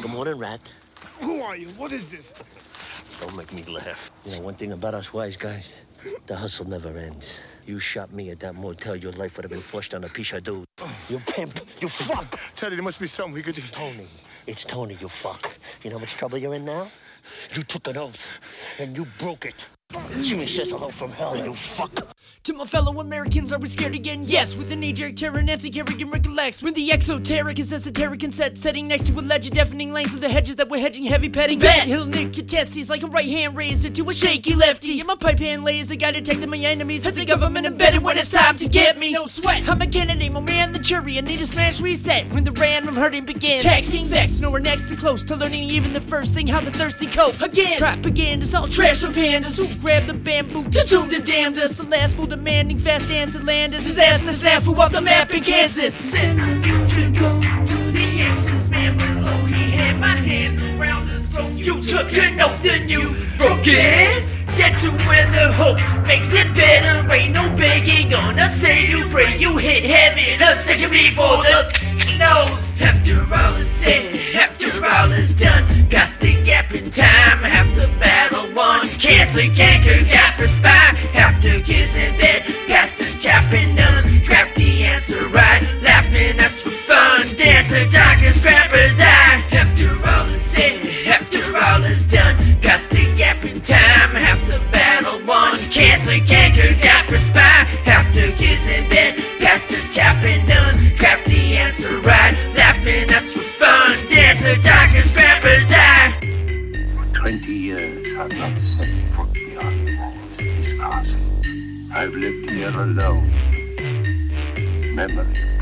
Good morning, Rat. Who are you? What is this? Don't make me laugh. You know, one thing about us wise guys, the hustle never ends. You shot me at that motel, your life would have been flushed on a piece of dude. You pimp, you fuck. Teddy, there must be something we could do. Tony, it's Tony, you fuck. You know how much trouble you're in now? You took an oath, and you broke it. Jimmy says hello from hell, you fuck. To my fellow Americans, are we scared again? Yes, with the knee-jerk terror, Nancy Kerrigan recollects. When the exoteric is esoteric and set, setting next to a ledge, deafening length of the hedges that we're hedging, heavy petting. Bet he'll nick your testes like a right hand razor to a shaky lefty. And my pipe hand laser guy detecting my enemies. Hit the government embedded when it's time to get me. No sweat, I'm a Kennedy, my man, the jury. I need a smash reset when the random hurting begins. Texting vex, nowhere next to close to learning even the first thing how the thirsty cope. Again, propaganda's all trash from pandas who grab the bamboo, consume the damnedest. The last fool demanding fast answer land is his ass and snafu off the map in Kansas. Send the future go to the anxious man below. He had my hand around his throat. You took an oath, then you broke it. Dead to where the hope makes it better. Ain't no begging, gonna say you pray you hit heaven. A second before the nose. After all is said, after all is done, past the gap in time, half the battle won. Cancer, canker, got for spine, after kids in bed, past the chopping nuns, crafty answer right, laughing that's for fun. Dancer, doctor, scrapper, die. After all is said, after all is done, past the gap in time, half the battle won. Cancer, canker, got for spine, after kids in bed, past the chopping nuns, crafty answer right, laughing that's for fun. Dancer, doctor, scrapper, die. For twenty years, I've not set foot beyond the walls of this castle. I've lived here alone. Memory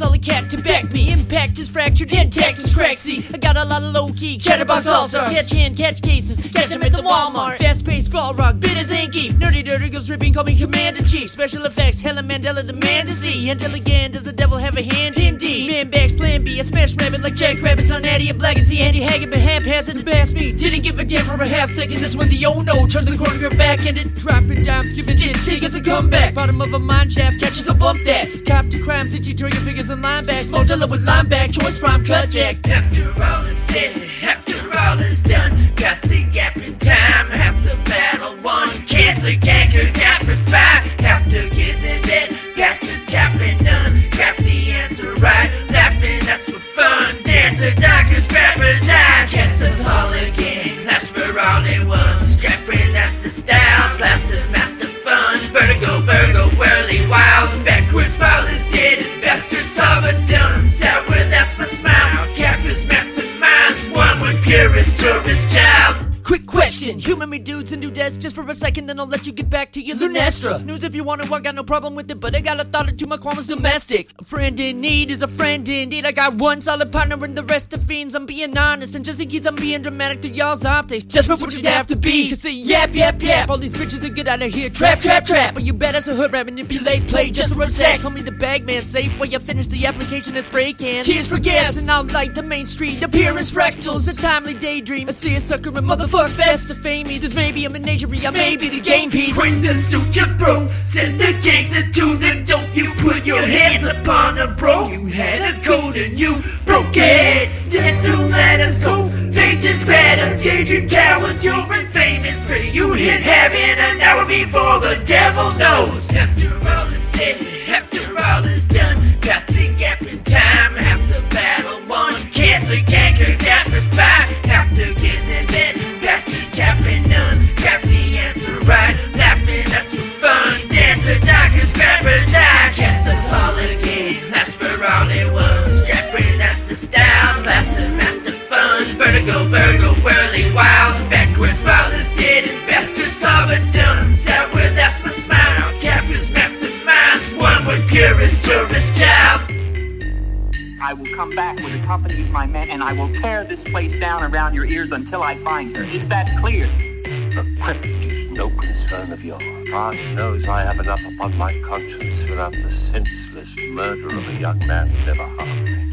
Can I get a solid cat to back me? Impact is fractured, intact is cracksy. I got a lot of low key chatterbox all stars. Catch hand, catch cases, catch them at the Walmart. Fast paced Balrog, bitters and geef. Nerdy dirty girls ripping, call me Commander Chief. Special effects, Helen Mandela demand to see. Until again, does the devil have a hand? Indeed. Man backs, plan B, I smash rabbit like Jack Rabbits on Addy, a black and see Andy Haggard, but haphazard and bass me. Didn't give a damn for a half second. That's when the oh no turns the corner of your back and it dropping dimes, giving ditch. She gets a comeback. Bottom of a mine shaft, catches a bump that. Cop to crimes, itchy trigger figures and linebacks. Modella with lineback, choice prime cut jack. After all is said, after all is done, past the gap in time, half the battle won. Cancer, canker, got for spy. After kids in bed, past the chopping nuns, the answer right, laughing that's for fun. Dancer, doctor, scrapper, die. Cast a ball again, that's for all it was. Strapping, that's the style, blaster, master fun. Vertigo, Virgo, tourist child. Quick question. Humor me dudes and dudettes just for a second, then I'll let you get back to your Lunesta. Snooze if you want to, I got no problem with it, but I got a thought or two, my qualms domestic. A friend in need is a friend indeed. I got one solid partner and the rest of fiends. I'm being honest, and just in case I'm being dramatic to y'all's optics, just for what you'd have to be. Cause say yap, yap, yap. All these bitches are good out of here. Trap, trap, trap. But you bet as a hood rat late play just for a sec. Call me the bagman, safe while you finish the application as spray can. Cheers for gas, and I'll light the main street. Appearance fractals, a timely daydream. I see a sucker and motherfucker fest to fame me. There's maybe a menagerie, I may be the game piece. Bring the suit, you bro. Send the gangster to the dope. You put your hands upon a bro. You had a code and you broke it. Just to let us hope. They just better. Daydream cowards, you're infamous. But you hit heaven an hour before the devil knows. After all is said, after all is done, past the gap in time, fun. Vertigo, Virgo, whirly, wild, backwards, is dead, and bastards, but dumb. Sour, that's my smile. Caffers map the minds, one with purest, tourist child. I will come back with a company of my men and I will tear this place down around your ears until I find her. Is that clear? The crypt is no concern of yours. God knows I have enough upon my conscience without the senseless murder of a young man who never harmed me.